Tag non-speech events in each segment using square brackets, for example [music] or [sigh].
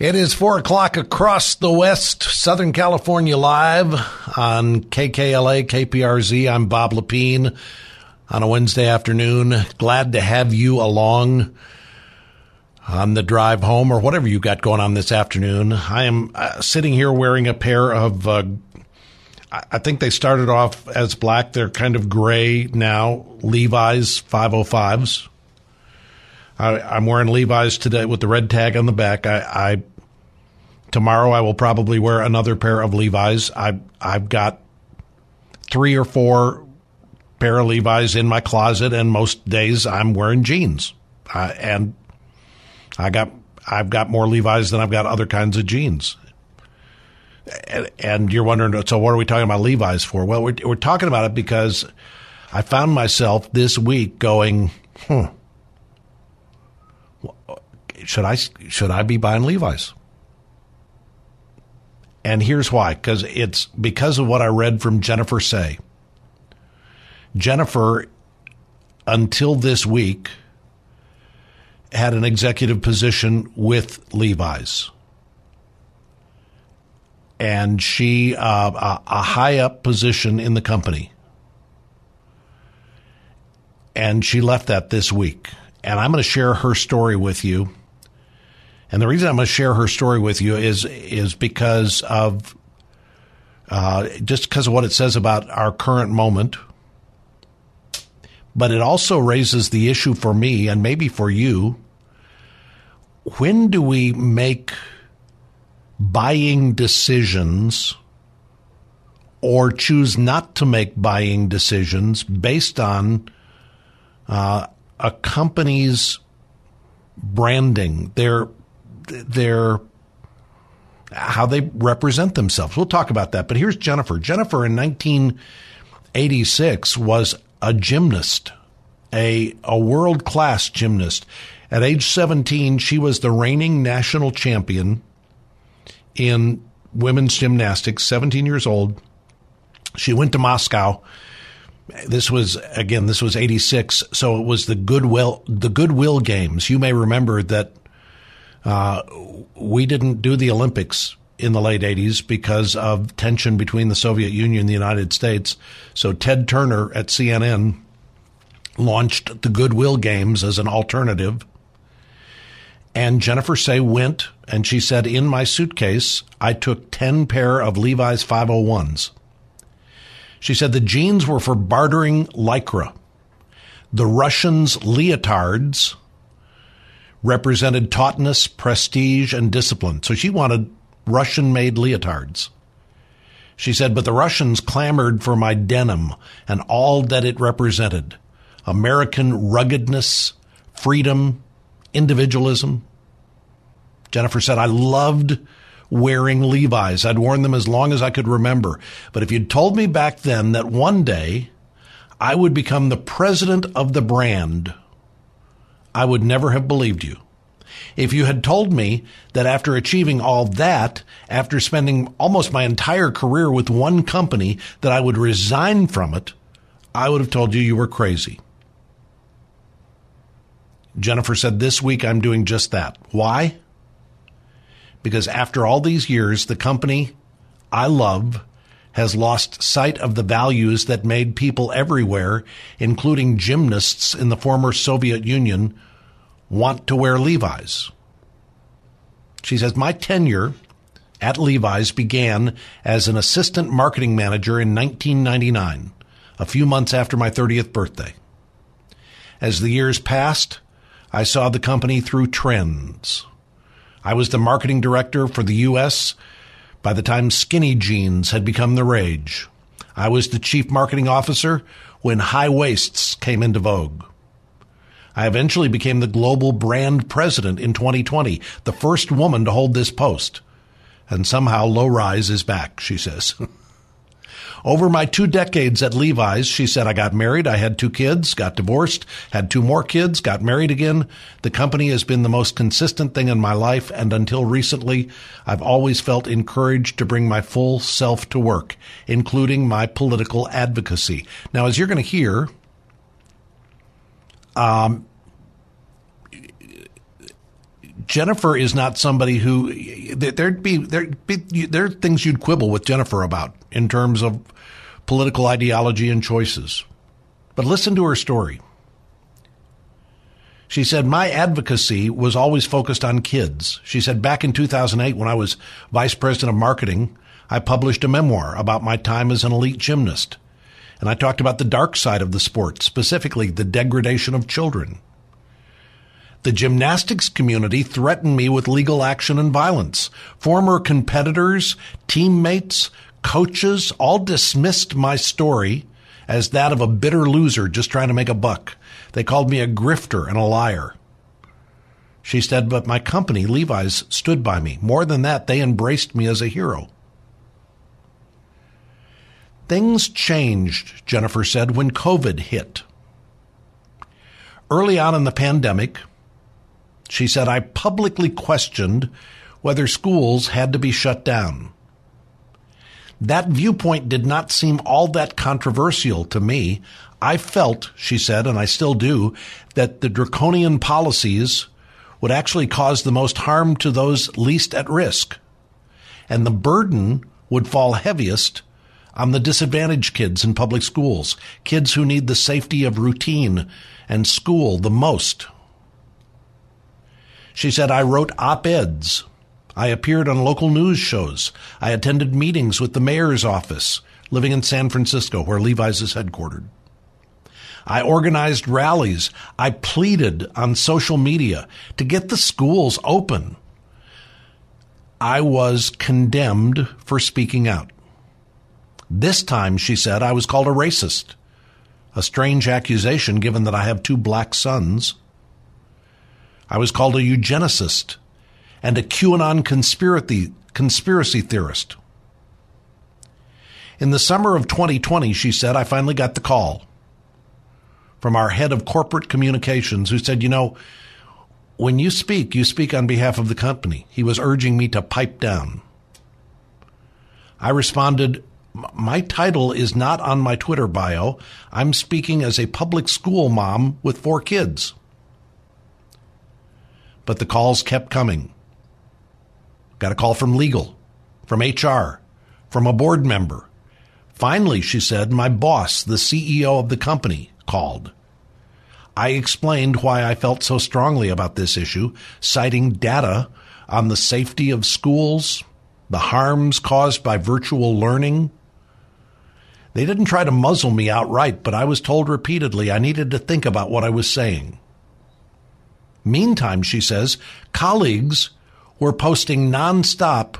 It is four o'clock across the West, Southern California live on KKLA, KPRZ. I'm Bob Lepine on a Wednesday afternoon. Glad to have you along on the drive home or whatever you got going on this afternoon. I am uh, sitting here wearing a pair of, uh, I think they started off as black. They're kind of gray now. Levi's 505s. I, am wearing Levi's today with the red tag on the back. I, I tomorrow I will probably wear another pair of Levi's. I I've got three or four pair of Levi's in my closet, and most days I'm wearing jeans. And I got I've got more Levi's than I've got other kinds of jeans. And, and you're wondering, so what are we talking about Levi's for? Well, we're, we're talking about it because I found myself this week going, hmm should I should I be buying Levi's? And here's why: because it's because of what I read from Jennifer Sey. Jennifer, until this week, had an executive position with Levi's, and she uh, a, a high up position in the company, and she left that this week. And I'm going to share her story with you and the reason I'm going to share her story with you is is because of uh, just because of what it says about our current moment. But it also raises the issue for me and maybe for you. When do we make buying decisions or choose not to make buying decisions based on uh, a company's branding, their their how they represent themselves. We'll talk about that. But here's Jennifer. Jennifer in 1986 was a gymnast, a a world class gymnast. At age 17, she was the reigning national champion in women's gymnastics. 17 years old. She went to Moscow. This was again. This was '86, so it was the Goodwill the Goodwill Games. You may remember that uh, we didn't do the Olympics in the late 80s because of tension between the Soviet Union and the United States. So Ted Turner at CNN launched the Goodwill Games as an alternative. And Jennifer Sey went and she said, In my suitcase, I took 10 pair of Levi's 501s. She said the jeans were for bartering lycra. The Russians' leotards represented tautness, prestige, and discipline. So she wanted Russian made leotards. She said, but the Russians clamored for my denim and all that it represented American ruggedness, freedom, individualism. Jennifer said, I loved wearing Levi's. I'd worn them as long as I could remember. But if you'd told me back then that one day I would become the president of the brand, I would never have believed you. If you had told me that after achieving all that, after spending almost my entire career with one company, that I would resign from it, I would have told you you were crazy. Jennifer said, This week I'm doing just that. Why? Because after all these years, the company I love has lost sight of the values that made people everywhere, including gymnasts in the former Soviet Union, want to wear Levi's. She says, My tenure at Levi's began as an assistant marketing manager in 1999, a few months after my 30th birthday. As the years passed, I saw the company through trends. I was the marketing director for the U.S. by the time skinny jeans had become the rage. I was the chief marketing officer when high waists came into vogue. I eventually became the global brand president in 2020, the first woman to hold this post. And somehow low rise is back, she says. [laughs] Over my two decades at Levi's, she said, I got married, I had two kids, got divorced, had two more kids, got married again. The company has been the most consistent thing in my life, and until recently, I've always felt encouraged to bring my full self to work, including my political advocacy. Now, as you're going to hear, um, Jennifer is not somebody who there'd be there'd be there are things you'd quibble with Jennifer about in terms of political ideology and choices. But listen to her story. She said, My advocacy was always focused on kids. She said, Back in 2008, when I was vice president of marketing, I published a memoir about my time as an elite gymnast. And I talked about the dark side of the sport, specifically the degradation of children. The gymnastics community threatened me with legal action and violence. Former competitors, teammates, coaches all dismissed my story as that of a bitter loser just trying to make a buck. They called me a grifter and a liar. She said, but my company, Levi's, stood by me. More than that, they embraced me as a hero. Things changed, Jennifer said, when COVID hit. Early on in the pandemic, she said, I publicly questioned whether schools had to be shut down. That viewpoint did not seem all that controversial to me. I felt, she said, and I still do, that the draconian policies would actually cause the most harm to those least at risk. And the burden would fall heaviest on the disadvantaged kids in public schools, kids who need the safety of routine and school the most. She said, I wrote op eds I appeared on local news shows. I attended meetings with the mayor's office, living in San Francisco, where Levi's is headquartered. I organized rallies. I pleaded on social media to get the schools open. I was condemned for speaking out. This time, she said, I was called a racist. A strange accusation given that I have two black sons. I was called a eugenicist and a QAnon conspiracy, conspiracy theorist. In the summer of 2020, she said, I finally got the call from our head of corporate communications who said, You know, when you speak, you speak on behalf of the company. He was urging me to pipe down. I responded, My title is not on my Twitter bio. I'm speaking as a public school mom with four kids. But the calls kept coming. Got a call from legal, from HR, from a board member. Finally, she said, my boss, the CEO of the company, called. I explained why I felt so strongly about this issue, citing data on the safety of schools, the harms caused by virtual learning. They didn't try to muzzle me outright, but I was told repeatedly I needed to think about what I was saying. Meantime, she says, colleagues were posting nonstop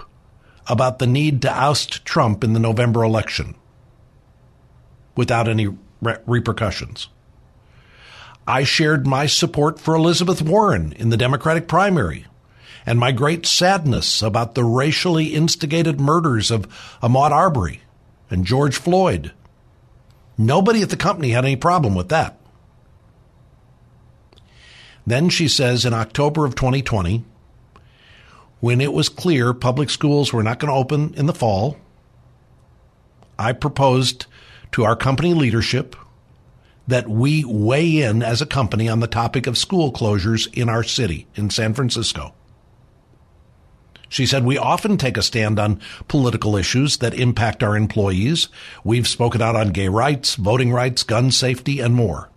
about the need to oust Trump in the November election without any re- repercussions. I shared my support for Elizabeth Warren in the Democratic primary and my great sadness about the racially instigated murders of Ahmaud Arbery and George Floyd. Nobody at the company had any problem with that. Then she says in October of 2020, when it was clear public schools were not going to open in the fall, I proposed to our company leadership that we weigh in as a company on the topic of school closures in our city, in San Francisco. She said, We often take a stand on political issues that impact our employees. We've spoken out on gay rights, voting rights, gun safety, and more.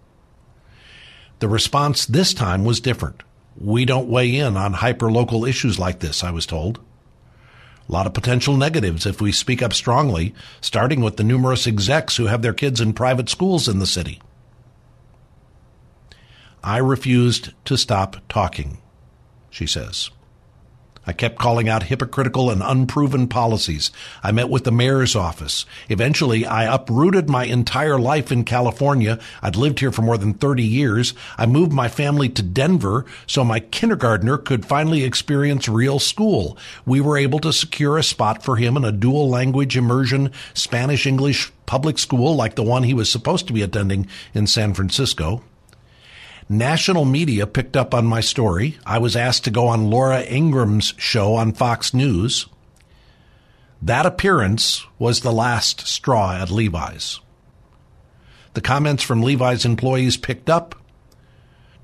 The response this time was different. We don't weigh in on hyperlocal issues like this, I was told. A lot of potential negatives if we speak up strongly, starting with the numerous execs who have their kids in private schools in the city. I refused to stop talking, she says. I kept calling out hypocritical and unproven policies. I met with the mayor's office. Eventually, I uprooted my entire life in California. I'd lived here for more than 30 years. I moved my family to Denver so my kindergartner could finally experience real school. We were able to secure a spot for him in a dual language immersion Spanish English public school like the one he was supposed to be attending in San Francisco. National media picked up on my story. I was asked to go on Laura Ingraham's show on Fox News. That appearance was the last straw at Levi's. The comments from Levi's employees picked up.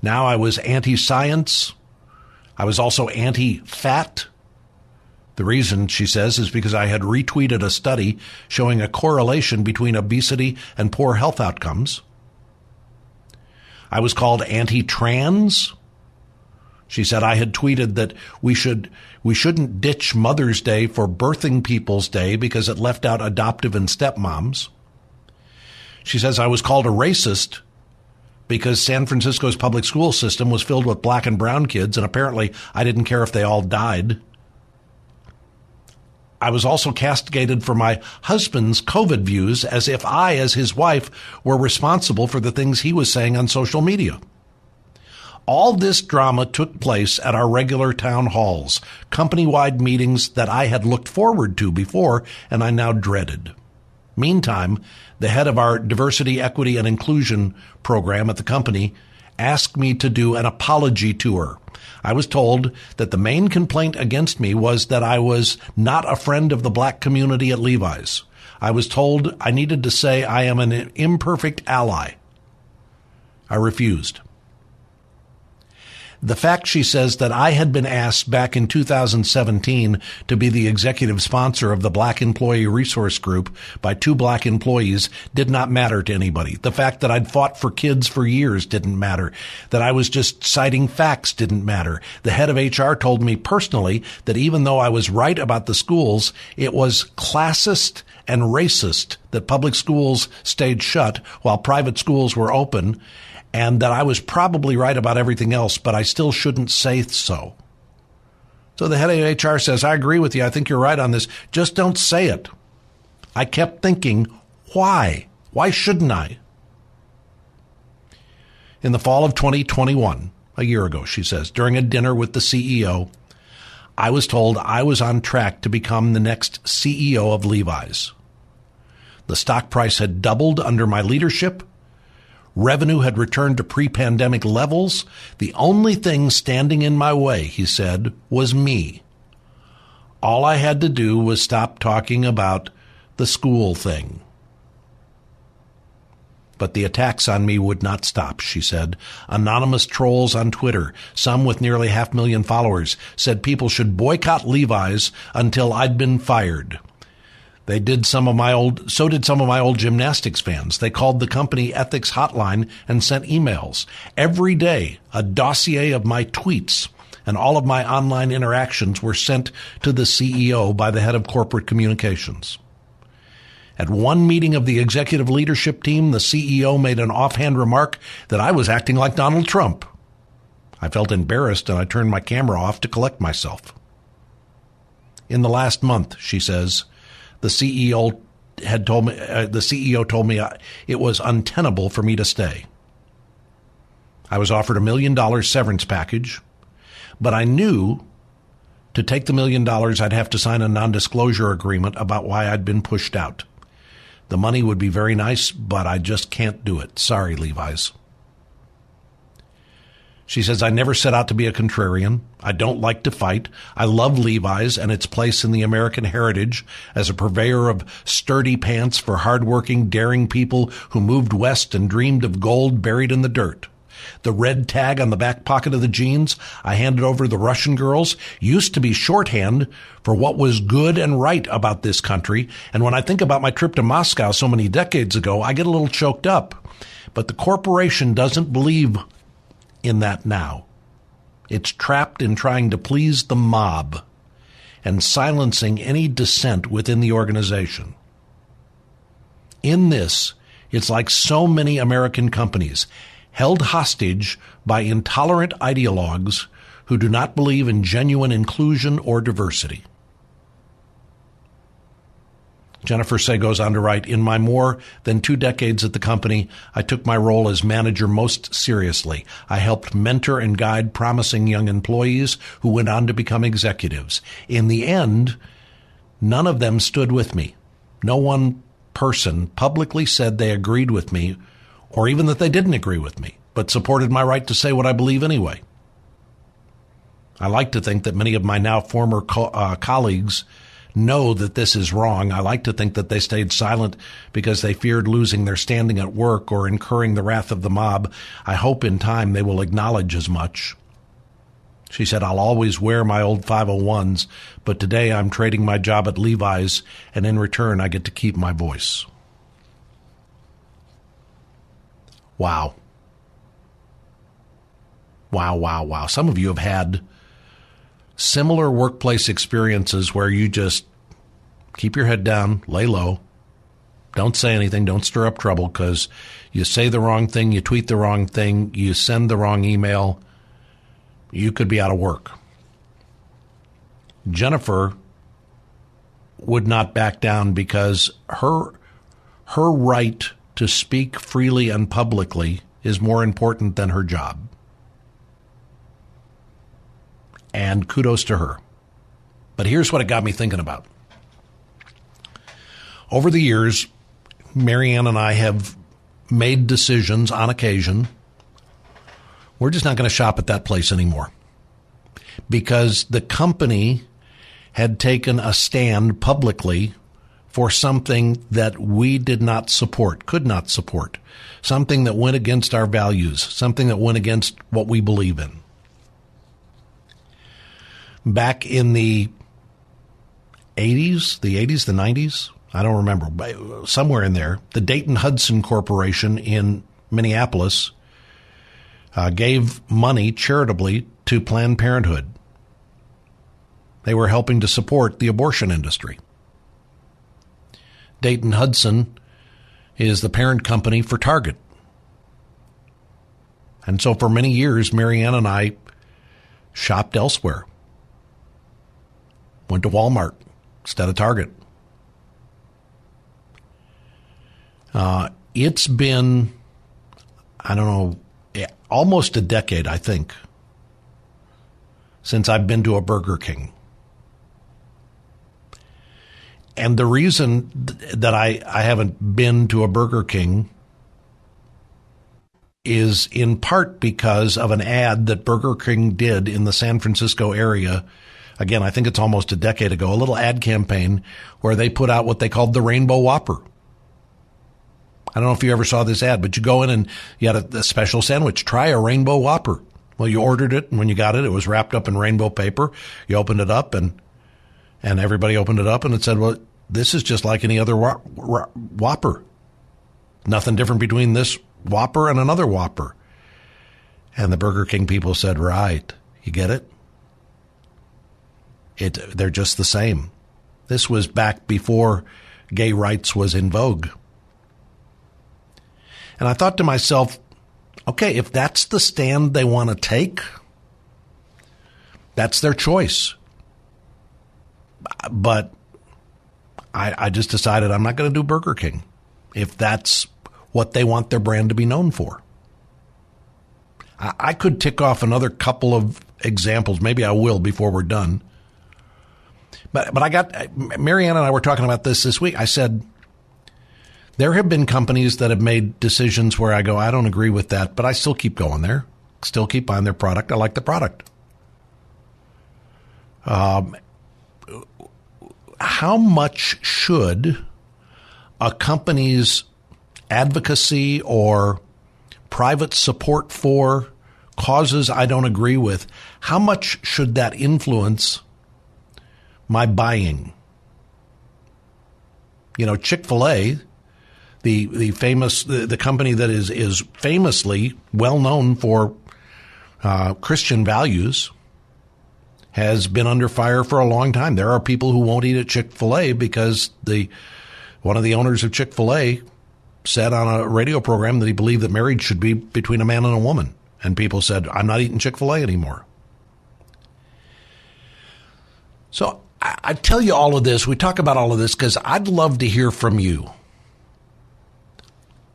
Now I was anti science. I was also anti fat. The reason, she says, is because I had retweeted a study showing a correlation between obesity and poor health outcomes. I was called anti-trans. She said I had tweeted that we should we shouldn't ditch Mother's Day for Birthing People's Day because it left out adoptive and stepmoms. She says I was called a racist because San Francisco's public school system was filled with black and brown kids and apparently I didn't care if they all died. I was also castigated for my husband's COVID views as if I, as his wife, were responsible for the things he was saying on social media. All this drama took place at our regular town halls, company wide meetings that I had looked forward to before and I now dreaded. Meantime, the head of our diversity, equity, and inclusion program at the company asked me to do an apology tour I was told that the main complaint against me was that I was not a friend of the black community at Levi's. I was told I needed to say I am an imperfect ally. I refused. The fact, she says, that I had been asked back in 2017 to be the executive sponsor of the Black Employee Resource Group by two black employees did not matter to anybody. The fact that I'd fought for kids for years didn't matter. That I was just citing facts didn't matter. The head of HR told me personally that even though I was right about the schools, it was classist and racist that public schools stayed shut while private schools were open and that I was probably right about everything else, but I still shouldn't say so. So the head of HR says, I agree with you. I think you're right on this. Just don't say it. I kept thinking, why? Why shouldn't I? In the fall of 2021, a year ago, she says, during a dinner with the CEO, I was told I was on track to become the next CEO of Levi's. The stock price had doubled under my leadership Revenue had returned to pre pandemic levels. The only thing standing in my way, he said, was me. All I had to do was stop talking about the school thing. But the attacks on me would not stop, she said. Anonymous trolls on Twitter, some with nearly half million followers, said people should boycott Levi's until I'd been fired. They did some of my old, so did some of my old gymnastics fans. They called the company ethics hotline and sent emails. Every day, a dossier of my tweets and all of my online interactions were sent to the CEO by the head of corporate communications. At one meeting of the executive leadership team, the CEO made an offhand remark that I was acting like Donald Trump. I felt embarrassed and I turned my camera off to collect myself. In the last month, she says, the CEO had told me, uh, the CEO told me uh, it was untenable for me to stay. I was offered a million dollar severance package, but I knew to take the million dollars, I'd have to sign a non disclosure agreement about why I'd been pushed out. The money would be very nice, but I just can't do it. Sorry, Levi's. She says, I never set out to be a contrarian. I don't like to fight. I love Levi's and its place in the American heritage as a purveyor of sturdy pants for hardworking, daring people who moved west and dreamed of gold buried in the dirt. The red tag on the back pocket of the jeans I handed over to the Russian girls used to be shorthand for what was good and right about this country. And when I think about my trip to Moscow so many decades ago, I get a little choked up. But the corporation doesn't believe in that now. It's trapped in trying to please the mob and silencing any dissent within the organization. In this, it's like so many American companies held hostage by intolerant ideologues who do not believe in genuine inclusion or diversity. Jennifer Sey goes on to write In my more than two decades at the company, I took my role as manager most seriously. I helped mentor and guide promising young employees who went on to become executives. In the end, none of them stood with me. No one person publicly said they agreed with me or even that they didn't agree with me, but supported my right to say what I believe anyway. I like to think that many of my now former co- uh, colleagues know that this is wrong. I like to think that they stayed silent because they feared losing their standing at work or incurring the wrath of the mob. I hope in time they will acknowledge as much. She said, I'll always wear my old 501s, but today I'm trading my job at Levi's, and in return, I get to keep my voice. Wow. Wow, wow, wow. Some of you have had similar workplace experiences where you just keep your head down, lay low, don't say anything, don't stir up trouble because you say the wrong thing, you tweet the wrong thing, you send the wrong email, you could be out of work. Jennifer would not back down because her her right to speak freely and publicly is more important than her job. And kudos to her. But here's what it got me thinking about. Over the years, Marianne and I have made decisions on occasion. We're just not going to shop at that place anymore because the company had taken a stand publicly for something that we did not support, could not support, something that went against our values, something that went against what we believe in. Back in the 80s, the 80s, the 90s, I don't remember, somewhere in there, the Dayton Hudson Corporation in Minneapolis uh, gave money charitably to Planned Parenthood. They were helping to support the abortion industry. Dayton Hudson is the parent company for Target. And so for many years, Marianne and I shopped elsewhere. Went to Walmart instead of Target. Uh, it's been, I don't know, almost a decade, I think, since I've been to a Burger King. And the reason that I, I haven't been to a Burger King is in part because of an ad that Burger King did in the San Francisco area. Again, I think it's almost a decade ago, a little ad campaign where they put out what they called the Rainbow Whopper. I don't know if you ever saw this ad, but you go in and you had a, a special sandwich. Try a Rainbow Whopper. Well, you ordered it, and when you got it, it was wrapped up in rainbow paper. You opened it up, and and everybody opened it up and it said, well, this is just like any other Whopper. Nothing different between this Whopper and another Whopper. And the Burger King people said, right. You get it? It, they're just the same. This was back before gay rights was in vogue. And I thought to myself, okay, if that's the stand they want to take, that's their choice but I, I just decided I'm not going to do Burger King if that's what they want their brand to be known for. I, I could tick off another couple of examples. Maybe I will before we're done. But but I got Marianne and I were talking about this this week. I said there have been companies that have made decisions where I go, I don't agree with that, but I still keep going there, still keep buying their product. I like the product. Um, how much should a company's advocacy or private support for causes I don't agree with, how much should that influence my buying? You know, Chick fil A, the, the famous, the, the company that is, is famously well known for uh, Christian values, has been under fire for a long time. There are people who won't eat at Chick fil A because the one of the owners of Chick fil A said on a radio program that he believed that marriage should be between a man and a woman. And people said, I'm not eating Chick fil A anymore. So I, I tell you all of this. We talk about all of this because I'd love to hear from you.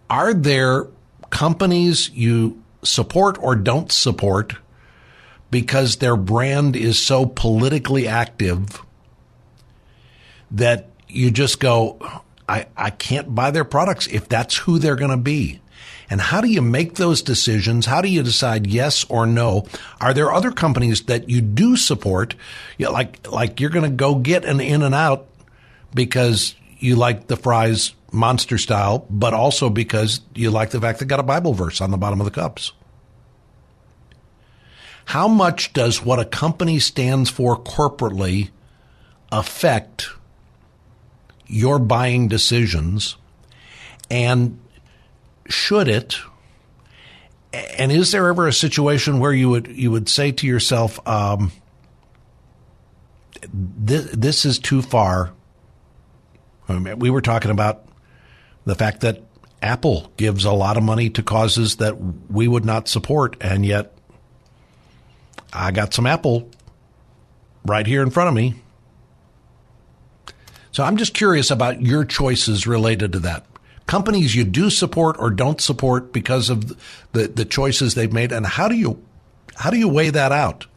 Are there companies you support or don't support because their brand is so politically active that you just go, I, I can't buy their products if that's who they're going to be. And how do you make those decisions? How do you decide yes or no? Are there other companies that you do support? You know, like, like you're going to go get an in and out because you like the fries monster style, but also because you like the fact they got a Bible verse on the bottom of the cups. How much does what a company stands for corporately affect your buying decisions? And should it? And is there ever a situation where you would you would say to yourself, um, this, this is too far? I mean, we were talking about the fact that Apple gives a lot of money to causes that we would not support, and yet I got some Apple right here in front of me. So I'm just curious about your choices related to that. Companies you do support or don't support because of the, the choices they've made, and how do you how do you weigh that out?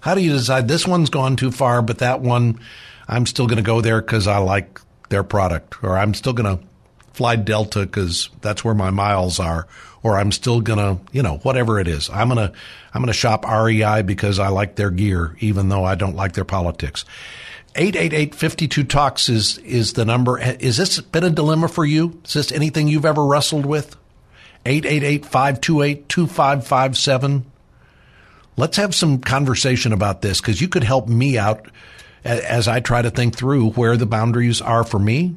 How do you decide this one's gone too far, but that one I'm still going to go there because I like their product, or I'm still going to fly Delta because that's where my miles are, or I'm still gonna, you know, whatever it is. I'm gonna, I'm gonna shop REI because I like their gear, even though I don't like their politics. 888 talks is, is the number. Is this been a dilemma for you? Is this anything you've ever wrestled with? 888-528-2557. Let's have some conversation about this because you could help me out as I try to think through where the boundaries are for me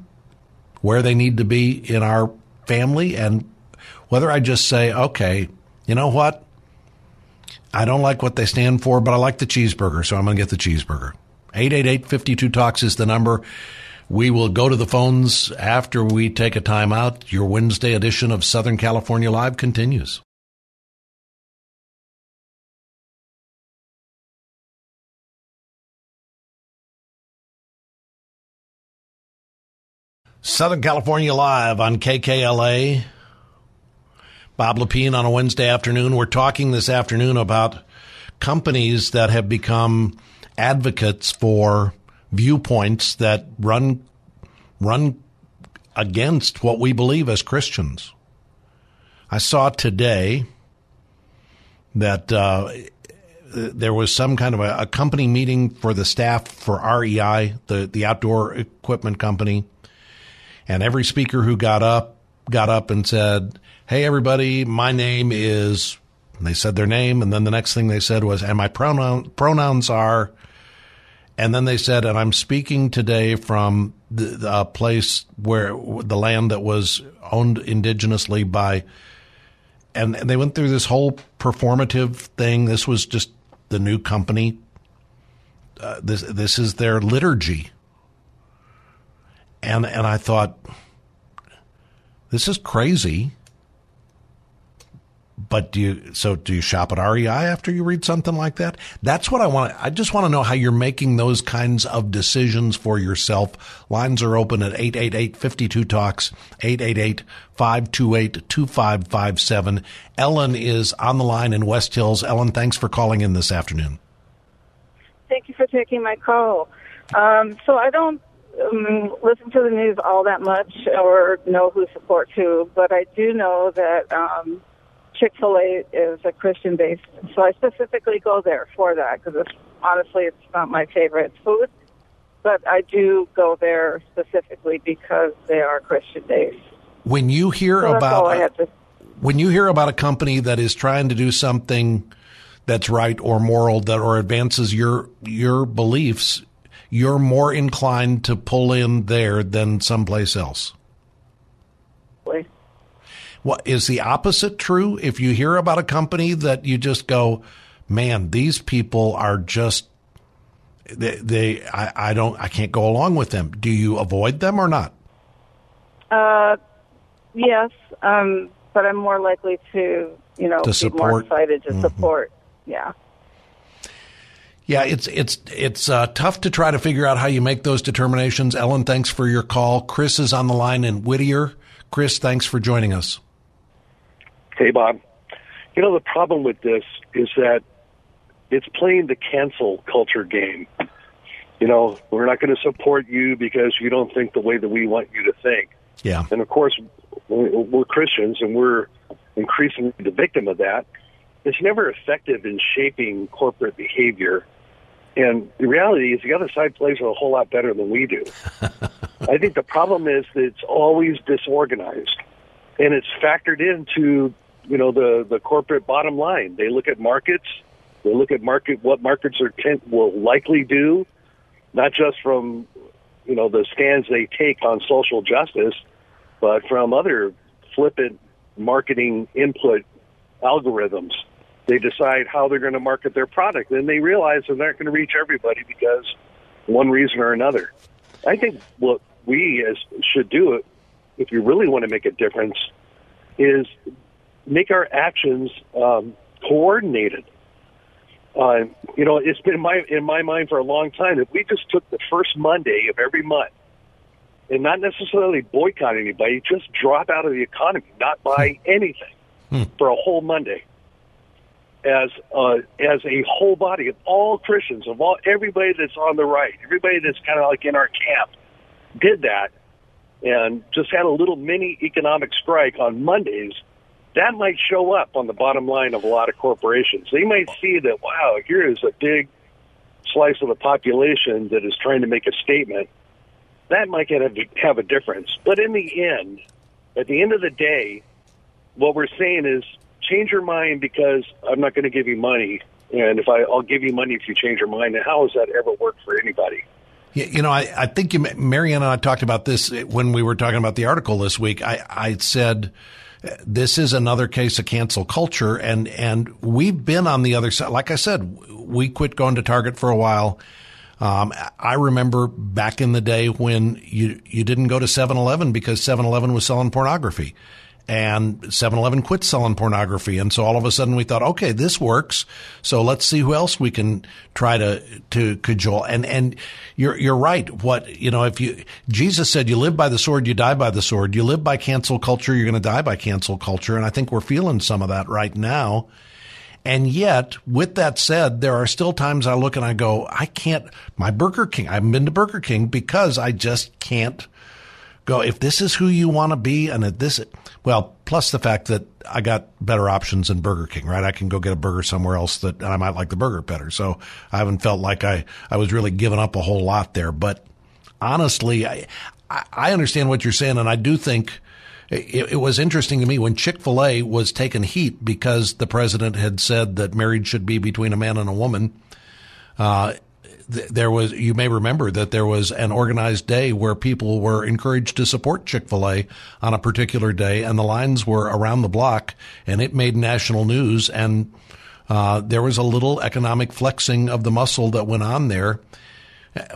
where they need to be in our family and whether I just say, okay, you know what? I don't like what they stand for, but I like the cheeseburger, so I'm going to get the cheeseburger. 888 Talks is the number. We will go to the phones after we take a time out. Your Wednesday edition of Southern California Live continues. Southern California Live on KKLA. Bob Lepine on a Wednesday afternoon. We're talking this afternoon about companies that have become advocates for viewpoints that run run against what we believe as Christians. I saw today that uh, there was some kind of a, a, company meeting for the staff for REI, the the outdoor equipment company and every speaker who got up got up and said, Hey, everybody, my name is, And they said their name. And then the next thing they said was, and my pronoun, pronouns are, and then they said, and I'm speaking today from the, the place where the land that was owned indigenously by, and, and they went through this whole performative thing. This was just the new company. Uh, this, this is their liturgy and and I thought this is crazy. But do you so do you shop at REI after you read something like that? That's what I want. I just want to know how you're making those kinds of decisions for yourself. Lines are open at 888-52 talks 888-528-2557. Ellen is on the line in West Hills. Ellen, thanks for calling in this afternoon. Thank you for taking my call. Um, so I don't um, listen to the news all that much or know who supports who, but I do know that um, Chick Fil A is a Christian based, so I specifically go there for that because honestly, it's not my favorite food, but I do go there specifically because they are Christian based. When you hear so about to... when you hear about a company that is trying to do something that's right or moral that or advances your your beliefs you're more inclined to pull in there than someplace else. What is the opposite true? If you hear about a company that you just go, man, these people are just they, they I, I don't I can't go along with them. Do you avoid them or not? Uh, yes, um, but I'm more likely to you know to be support. more excited to mm-hmm. support. Yeah. Yeah, it's it's it's uh, tough to try to figure out how you make those determinations. Ellen, thanks for your call. Chris is on the line in Whittier. Chris, thanks for joining us. Hey, Bob. You know the problem with this is that it's playing the cancel culture game. You know, we're not going to support you because you don't think the way that we want you to think. Yeah. And of course, we're Christians and we're increasingly the victim of that. It's never effective in shaping corporate behavior and the reality is the other side plays it a whole lot better than we do. [laughs] I think the problem is that it's always disorganized and it's factored into, you know, the, the corporate bottom line. They look at markets, they look at market, what markets are will likely do, not just from, you know, the stands they take on social justice, but from other flippant marketing input algorithms they decide how they're going to market their product. Then they realize they're not going to reach everybody because one reason or another. I think what we as should do, if you really want to make a difference, is make our actions um, coordinated. Uh, you know, it's been in my in my mind for a long time. that we just took the first Monday of every month and not necessarily boycott anybody, just drop out of the economy, not buy hmm. anything hmm. for a whole Monday as uh, as a whole body of all Christians, of all everybody that's on the right, everybody that's kind of like in our camp, did that, and just had a little mini economic strike on Mondays, that might show up on the bottom line of a lot of corporations. They might see that wow, here is a big slice of the population that is trying to make a statement. That might a, have a difference, but in the end, at the end of the day, what we're saying is change your mind because I'm not going to give you money. And if I, I'll give you money if you change your mind. And how has that ever worked for anybody? You know, I, I think you, Marianne and I talked about this when we were talking about the article this week. I, I said this is another case of cancel culture, and and we've been on the other side. Like I said, we quit going to Target for a while. Um, I remember back in the day when you you didn't go to 7-Eleven because 7-Eleven was selling pornography and 7-Eleven quit selling pornography. And so all of a sudden we thought, okay, this works. So let's see who else we can try to, to cajole. And, and you're, you're right. What, you know, if you, Jesus said you live by the sword, you die by the sword. You live by cancel culture, you're going to die by cancel culture. And I think we're feeling some of that right now. And yet, with that said, there are still times I look and I go, I can't, my Burger King, I haven't been to Burger King because I just can't go, if this is who you want to be and at this, well, plus the fact that I got better options than Burger King, right? I can go get a burger somewhere else that I might like the burger better. So I haven't felt like I, I was really giving up a whole lot there. But honestly, I, I understand what you're saying. And I do think it, it was interesting to me when Chick-fil-A was taking heat because the president had said that marriage should be between a man and a woman. Uh, there was, you may remember that there was an organized day where people were encouraged to support Chick-fil-A on a particular day and the lines were around the block and it made national news and, uh, there was a little economic flexing of the muscle that went on there.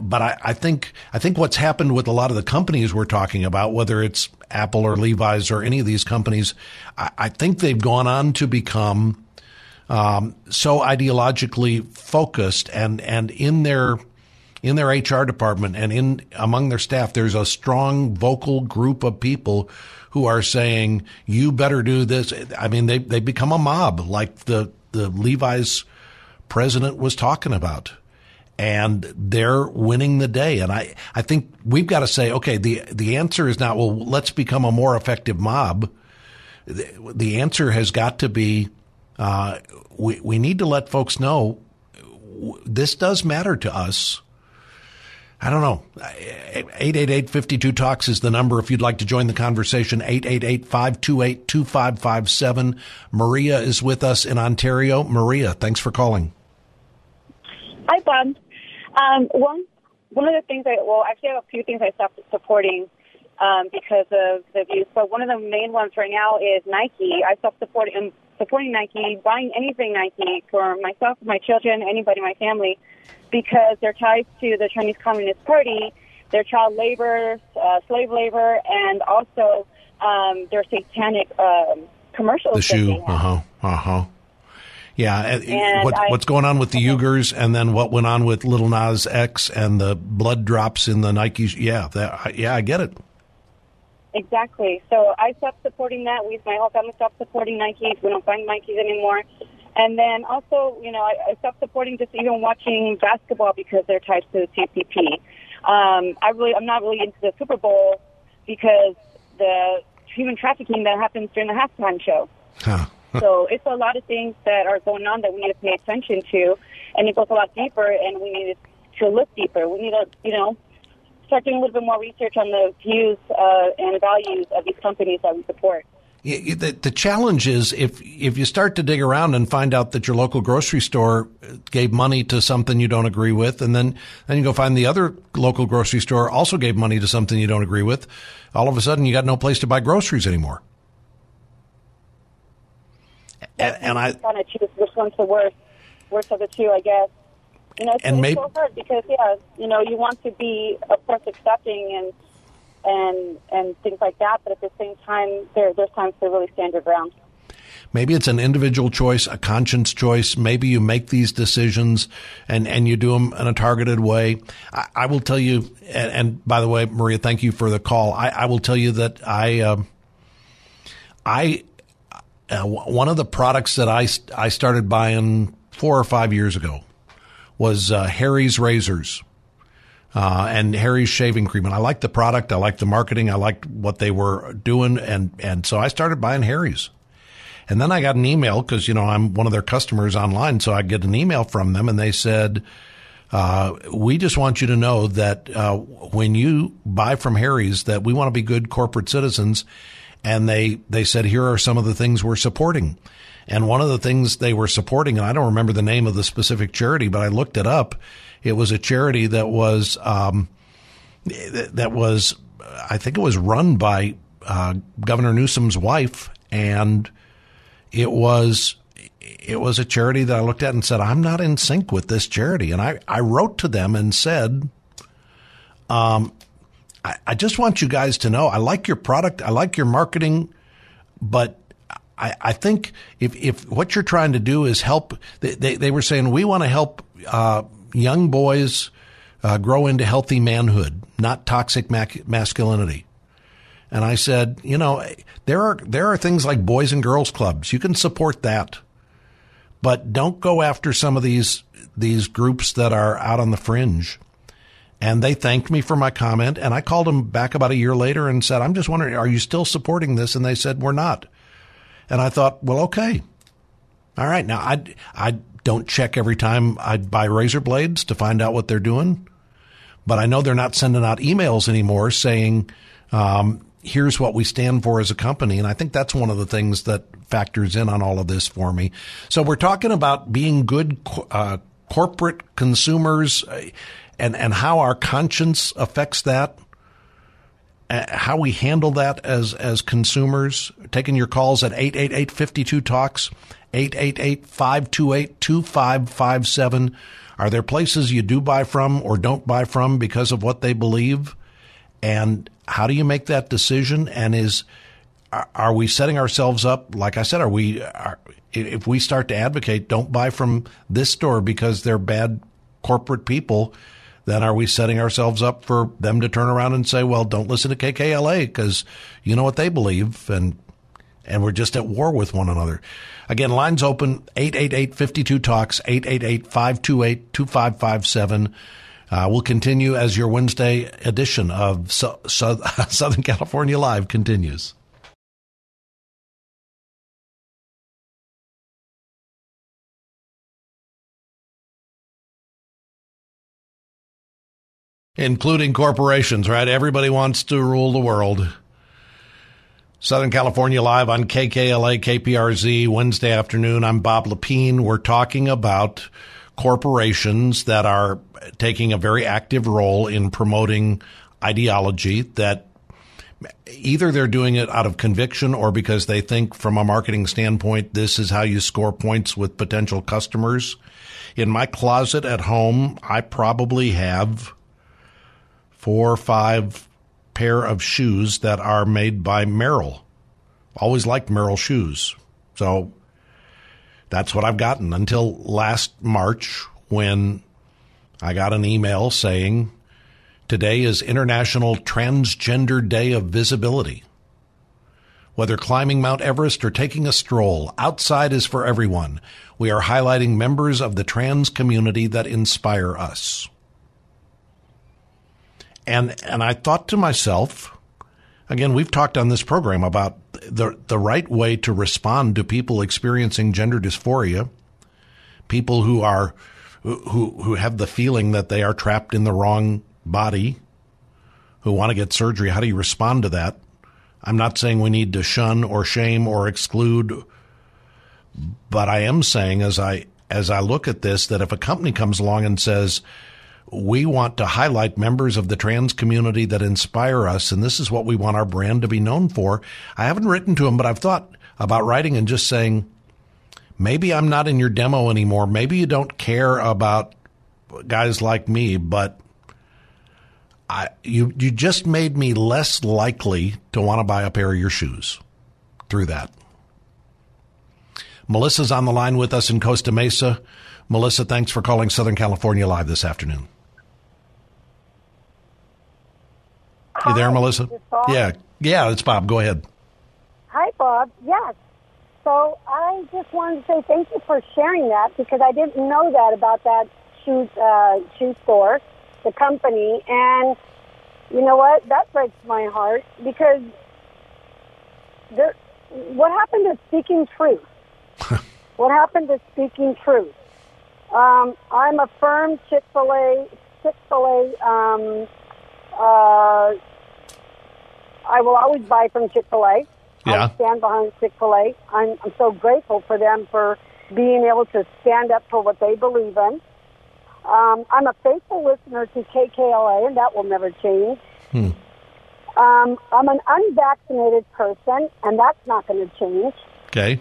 But I, I think, I think what's happened with a lot of the companies we're talking about, whether it's Apple or Levi's or any of these companies, I, I think they've gone on to become um, so ideologically focused and and in their in their HR department and in among their staff, there's a strong vocal group of people who are saying, "You better do this." I mean, they they become a mob, like the the Levi's president was talking about, and they're winning the day. And I I think we've got to say, okay, the the answer is not well. Let's become a more effective mob. The, the answer has got to be uh, we, we need to let folks know this does matter to us. I don't know. 888-52-TALKS is the number if you'd like to join the conversation. 888-528-2557. Maria is with us in Ontario. Maria, thanks for calling. Hi, Bob. Um, one, one of the things I, well, actually I have a few things I stopped supporting um, because of the views, but one of the main ones right now is Nike. I stopped supporting supporting Nike, buying anything Nike for myself, my children, anybody in my family, because they're tied to the Chinese Communist Party, their child labor, uh, slave labor, and also um, their satanic um, commercials. The shoe, uh huh, uh huh. Yeah, and what, I, what's going on with the Uyghurs, and then what went on with Little Nas X and the blood drops in the Nike? Yeah, that, yeah, I get it. Exactly. So I stopped supporting that. We, my whole family stopped supporting Nikes. We don't find Nikes anymore. And then also, you know, I, I stopped supporting just even watching basketball because they're tied to the CCP. Um, I really, I'm not really into the Super Bowl because the human trafficking that happens during the halftime show. Huh. so it's a lot of things that are going on that we need to pay attention to, and it goes a lot deeper, and we need to look deeper. We need to, you know, start doing a little bit more research on the views uh, and values of these companies that we support. The, the challenge is if if you start to dig around and find out that your local grocery store gave money to something you don't agree with, and then then you go find the other local grocery store also gave money to something you don't agree with, all of a sudden you got no place to buy groceries anymore. And, and I kind of choose which one's the worst, worst of the two, I guess. You know, it's, and maybe, so hard because yeah, you know, you want to be of course accepting and and and things like that. But at the same time, there there's times to really stand your ground. Maybe it's an individual choice, a conscience choice. Maybe you make these decisions and, and you do them in a targeted way. I, I will tell you, and, and, by the way, Maria, thank you for the call. I, I will tell you that I, uh, I, uh, one of the products that I, I started buying four or five years ago was uh, Harry's razors uh, and Harry's shaving cream. And I liked the product. I liked the marketing. I liked what they were doing. And, and so I started buying Harry's. And then I got an email because, you know, I'm one of their customers online. So I get an email from them and they said, uh, we just want you to know that uh, when you buy from Harry's, that we want to be good corporate citizens. And they, they said, here are some of the things we're supporting. And one of the things they were supporting, and I don't remember the name of the specific charity, but I looked it up. It was a charity that was um, that was I think it was run by uh, Governor Newsom's wife, and it was it was a charity that I looked at and said I'm not in sync with this charity, and I I wrote to them and said, um, I, I just want you guys to know I like your product, I like your marketing, but I, I think if, if what you're trying to do is help, they, they, they were saying we want to help uh, young boys uh, grow into healthy manhood, not toxic masculinity. And I said, you know, there are there are things like boys and girls clubs. You can support that, but don't go after some of these these groups that are out on the fringe. And they thanked me for my comment, and I called them back about a year later and said, "I'm just wondering, are you still supporting this?" And they said, "We're not." And I thought, well, okay, all right. Now I I don't check every time I buy razor blades to find out what they're doing. But I know they're not sending out emails anymore saying, um, here's what we stand for as a company. And I think that's one of the things that factors in on all of this for me. So we're talking about being good uh, corporate consumers uh, and, and how our conscience affects that. Uh, how we handle that as as consumers, taking your calls at 888 talks 888-528-2557. Are there places you do buy from or don't buy from because of what they believe? And how do you make that decision? And is, are we setting ourselves up? Like I said, are we, are, if we start to advocate, don't buy from this store because they're bad corporate people, then are we setting ourselves up for them to turn around and say, well, don't listen to KKLA because you know what they believe and, and we're just at war with one another. Again, lines open 888-52-TALKS, 888-528-2557. Uh, we'll continue as your Wednesday edition of so- so- [laughs] Southern California Live continues. Including corporations, right? Everybody wants to rule the world. Southern California Live on KKLA, KPRZ, Wednesday afternoon. I'm Bob Lepine. We're talking about corporations that are taking a very active role in promoting ideology that either they're doing it out of conviction or because they think from a marketing standpoint, this is how you score points with potential customers. In my closet at home, I probably have four or five pair of shoes that are made by Merrell. Always liked Merrell shoes. So That's what I've gotten until last March when I got an email saying today is International Transgender Day of Visibility. Whether climbing Mount Everest or taking a stroll, outside is for everyone. We are highlighting members of the trans community that inspire us. And and I thought to myself, again, we've talked on this program about the the right way to respond to people experiencing gender dysphoria, people who are who who have the feeling that they are trapped in the wrong body, who want to get surgery. How do you respond to that? I'm not saying we need to shun or shame or exclude, but I am saying as I as I look at this that if a company comes along and says we want to highlight members of the trans community that inspire us, and this is what we want our brand to be known for. I haven't written to them, but I've thought about writing and just saying, maybe I'm not in your demo anymore. Maybe you don't care about guys like me, but I, you you just made me less likely to want to buy a pair of your shoes through that. Melissa's on the line with us in Costa Mesa. Melissa, thanks for calling Southern California Live this afternoon. You there, Melissa? Yeah, yeah, it's Bob. Go ahead. Hi, Bob. Yes. So I just wanted to say thank you for sharing that because I didn't know that about that shoe uh, shoe store the company. And you know what? That breaks my heart because there, what happened to speaking truth? [laughs] what happened to speaking truth? Um, I'm a firm Chick Fil A Chick Fil A. Um, uh, I will always buy from Chick Fil A. Yeah. I stand behind Chick Fil A. I'm, I'm so grateful for them for being able to stand up for what they believe in. Um, I'm a faithful listener to KKLA, and that will never change. Hmm. Um, I'm an unvaccinated person, and that's not going to change. Okay.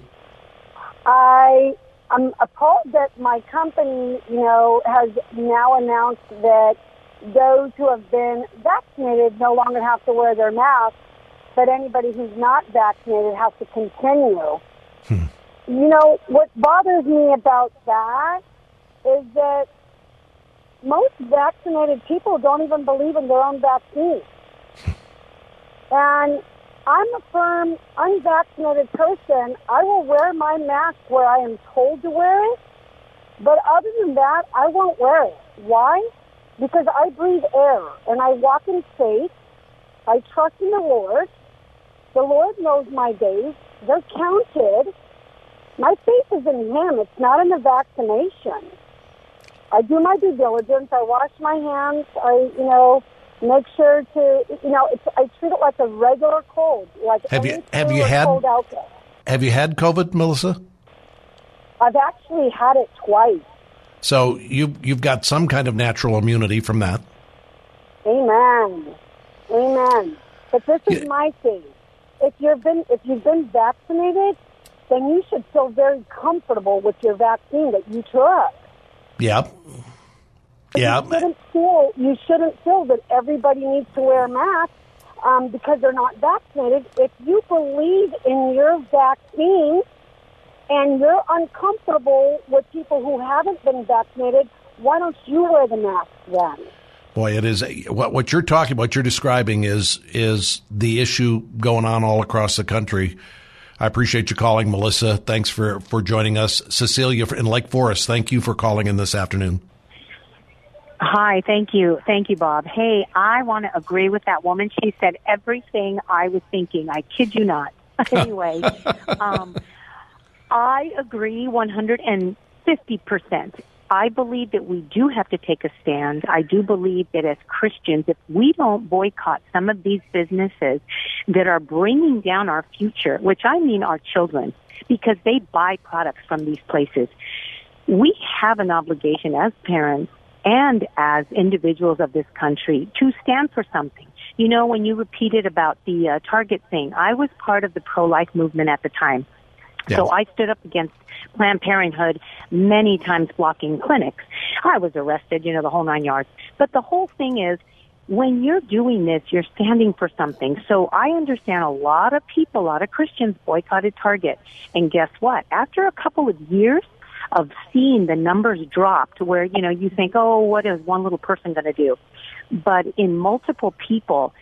I I'm appalled that my company, you know, has now announced that those who have been vaccinated no longer have to wear their mask, but anybody who's not vaccinated has to continue. Hmm. You know, what bothers me about that is that most vaccinated people don't even believe in their own vaccine. And I'm a firm unvaccinated person. I will wear my mask where I am told to wear it, but other than that, I won't wear it. Why? Because I breathe air and I walk in faith. I trust in the Lord. The Lord knows my days. They're counted. My faith is in Him. It's not in the vaccination. I do my due diligence. I wash my hands. I, you know, make sure to, you know, it's, I treat it like a regular cold. Like Have you have you had cold have you had COVID, Melissa? I've actually had it twice. So you you've got some kind of natural immunity from that. Amen. Amen. But this is Yeah. my thing. If you've been if you've been vaccinated, then you should feel very comfortable with your vaccine that you took. Yeah. Yeah. You shouldn't feel you shouldn't feel that everybody needs to wear a mask um, because they're not vaccinated. If you believe in your vaccine and you're uncomfortable with people who haven't been vaccinated, why don't you wear the mask then? Boy, it is what what you're talking what you're describing is is the issue going on all across the country. I appreciate you calling, Melissa. Thanks for for joining us, Cecilia in Lake Forest. Thank you for calling in this afternoon. Hi, thank you. Thank you, Bob. Hey, I want to agree with that woman. She said everything I was thinking. I kid you not. [laughs] anyway, um, I agree 150%. I believe that we do have to take a stand. I do believe that as Christians, if we don't boycott some of these businesses that are bringing down our future, which I mean our children, because they buy products from these places, we have an obligation as parents and as individuals of this country to stand for something. You know, when you repeated about the uh, Target thing, I was part of the pro-life movement at the time. So I stood up against Planned Parenthood many times blocking clinics. I was arrested, you know, the whole nine yards. But the whole thing is, when you're doing this, you're standing for something. So I understand a lot of people, a lot of Christians boycotted Target. And guess what? After a couple of years of seeing the numbers drop to where, you know, you think, oh, what is one little person going to do? But in multiple people,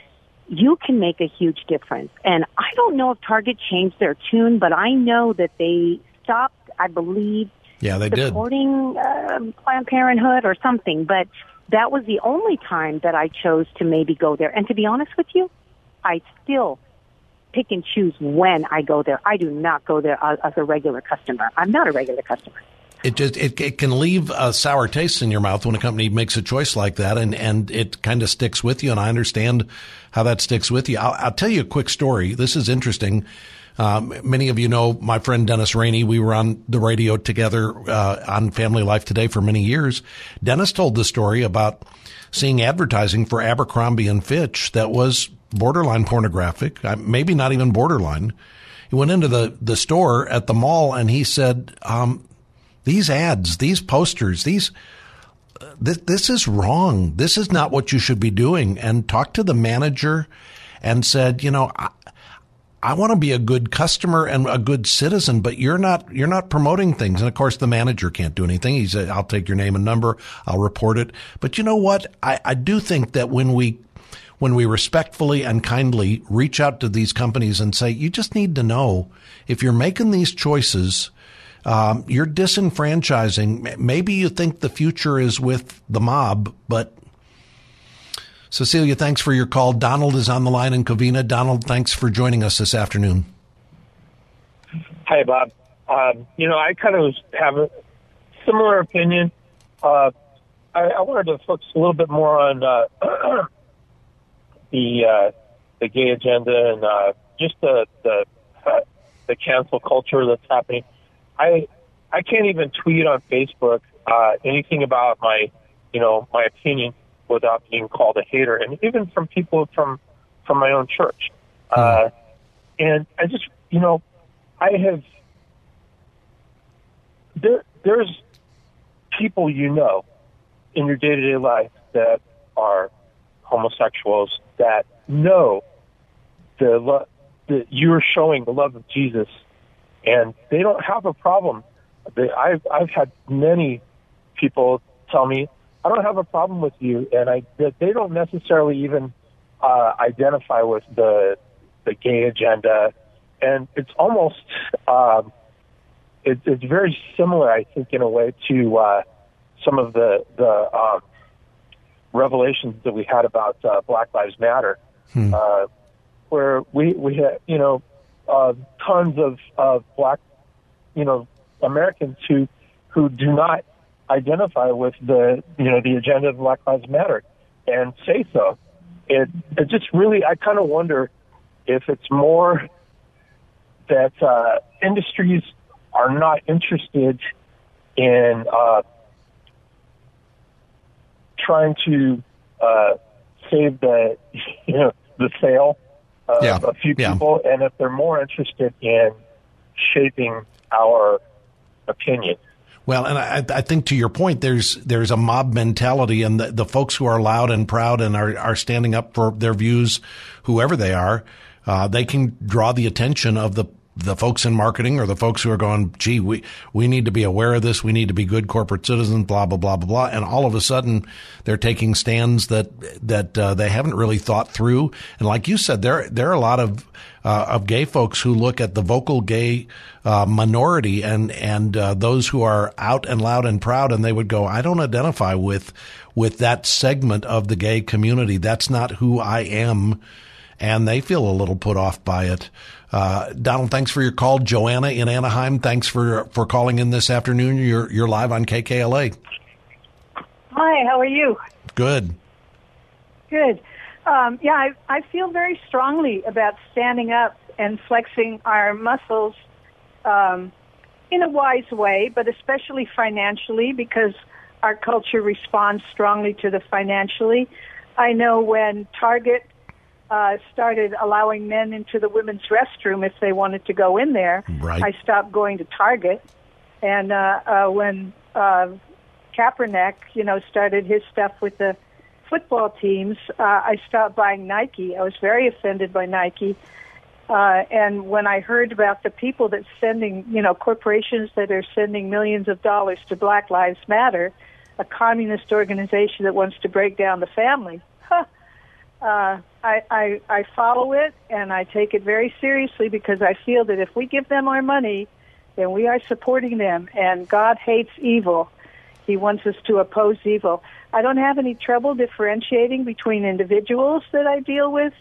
you can make a huge difference. And I don't know if Target changed their tune, but I know that they stopped, I believe, yeah, they supporting uh, Planned Parenthood or something. But that was the only time that I chose to maybe go there. And to be honest with you, I still pick and choose when I go there. I do not go there as a regular customer. I'm not a regular customer. It just it, it can leave a sour taste in your mouth when a company makes a choice like that, and and it kind of sticks with you. And I understand how that sticks with you. I'll, I'll tell you a quick story. This is interesting. Um, many of you know my friend Dennis Rainey. We were on the radio together uh, on Family Life Today for many years. Dennis told the story about seeing advertising for Abercrombie and Fitch that was borderline pornographic, uh, maybe not even borderline. He went into the, the store at the mall and he said, um, these ads, these posters, these, uh, th- this is wrong. This is not what you should be doing. And talked to the manager and said, you know, I, I want to be a good customer and a good citizen, but you're not, you're not promoting things. And of course, the manager can't do anything. He said, I'll take your name and number. I'll report it. But you know what? I, I do think that when we, when we respectfully and kindly reach out to these companies and say, you just need to know if you're making these choices, um, you're disenfranchising. Maybe you think the future is with the mob, but Cecilia, thanks for your call. Donald is on the line in Covina. Donald, thanks for joining us this afternoon. Hi, Bob. Um, you know, I kind of have a similar opinion. Uh, I, I, wanted to focus a little bit more on uh, [clears throat] the uh, the gay agenda and uh, just the the, the cancel culture that's happening. I I can't even tweet on Facebook uh, anything about my you know my opinion without being called a hater, and even from people from from my own church. Hmm. Uh, and I just, you know, I have there. There's people you know in your day to day life that are homosexuals that know the lo- that you're showing the love of Jesus, and they don't have a problem. They, I've I've had many people tell me, I don't have a problem with you, and I they don't necessarily even uh, identify with the the gay agenda, and it's almost um, it, it's very similar, I think, in a way to uh, some of the the uh, revelations that we had about uh, Black Lives Matter, hmm. uh, where we we had you know uh, tons of of black you know Americans who who do not identify with the you know the agenda of Black Lives Matter and say so. It it just really I kind of wonder if it's more that uh, industries are not interested in uh, trying to uh, save the [laughs] you know the sale of yeah. a few people, yeah. and if they're more interested in shaping our opinion. Well, and I, I, think to your point, there's there's a mob mentality, and the, the folks who are loud and proud and are, are standing up for their views, whoever they are, uh, they can draw the attention of the the folks in marketing or the folks who are going, gee, we, we need to be aware of this. We need to be good corporate citizens, blah, blah, blah, blah, blah. And all of a sudden they're taking stands that, that, uh, they haven't really thought through. And like you said, there, there are a lot of, uh, of gay folks who look at the vocal gay, uh, minority and, and, uh, those who are out and loud and proud. And they would go, I don't identify with, with that segment of the gay community. That's not who I am. And they feel a little put off by it. Uh, Donald, thanks for your call. Joanna in Anaheim, thanks for for calling in this afternoon. You're you're live on KKLA. Hi, how are you? Good. Good. Um, yeah, I, I feel very strongly about standing up and flexing our muscles um, in a wise way, but especially financially because our culture responds strongly to the financially. I know when Target uh, started allowing men into the women's restroom if they wanted to go in there. Right. I stopped going to Target, and uh, uh, when uh, Kaepernick, you know, started his stuff with the football teams, uh, I stopped buying Nike. I was very offended by Nike. Uh, and when I heard about the people that sending, you know, corporations that are sending millions of dollars to Black Lives Matter, a communist organization that wants to break down the family, huh, uh, I, I, I follow it and I take it very seriously because I feel that if we give them our money, then we are supporting them. And God hates evil. He wants us to oppose evil. I don't have any trouble differentiating between individuals that I deal with,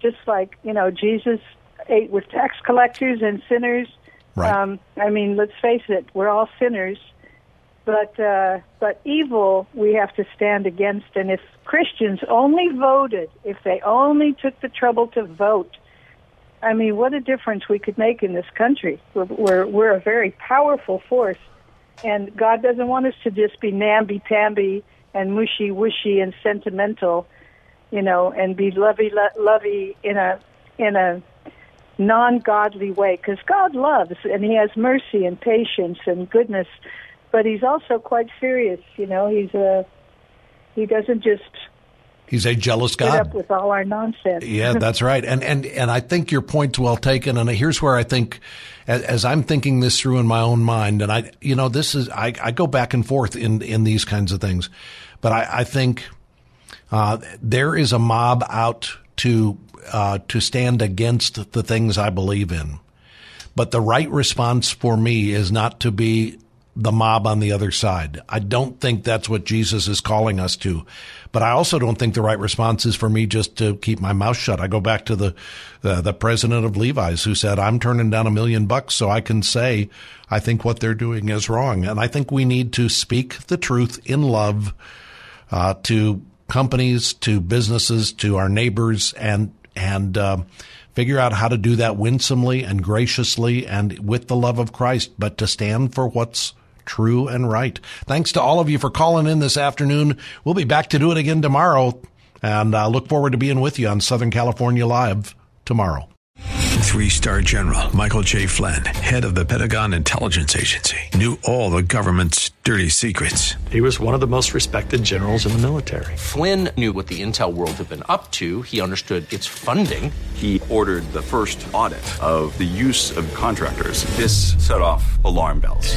just like, you know, Jesus ate with tax collectors and sinners. Right. Um, I mean, let's face it, we're all sinners. But uh, but evil we have to stand against. And if Christians only voted, if they only took the trouble to vote, I mean, what a difference we could make in this country. We're we're, we're a very powerful force, and God doesn't want us to just be namby pamby and mushy wushy and sentimental, you know, and be lovey lovey in a in a non-godly way because God loves and he has mercy and patience and goodness but he's also quite serious you know he's a he doesn't just He's a jealous God. up with all our nonsense Yeah, [laughs] that's right. And and and I think your point's well taken. And here's where I think, as, as I'm thinking this through in my own mind, and I, you know, this is I, I go back and forth in in these kinds of things, but I, I think uh, there is a mob out to uh, to stand against the things I believe in. But the right response for me is not to be the mob on the other side. I don't think that's what Jesus is calling us to. But I also don't think the right response is for me just to keep my mouth shut. I go back to the uh, the president of Levi's who said, "I'm turning down a million bucks so I can say I think what they're doing is wrong." And I think we need to speak the truth in love uh, to companies, to businesses, to our neighbors, and and uh, figure out how to do that winsomely and graciously and with the love of Christ, but to stand for what's true and right. Thanks to all of you for calling in this afternoon. We'll be back to do it again tomorrow, and uh, look forward to being with you on Southern California Live tomorrow. Three star general Michael J. Flynn, head of the Pentagon Intelligence Agency, knew all the government's dirty secrets. He was one of the most respected generals in the military. Flynn knew what the intel world had been up to. He understood its funding. He ordered the first audit of the use of contractors. This set off alarm bells.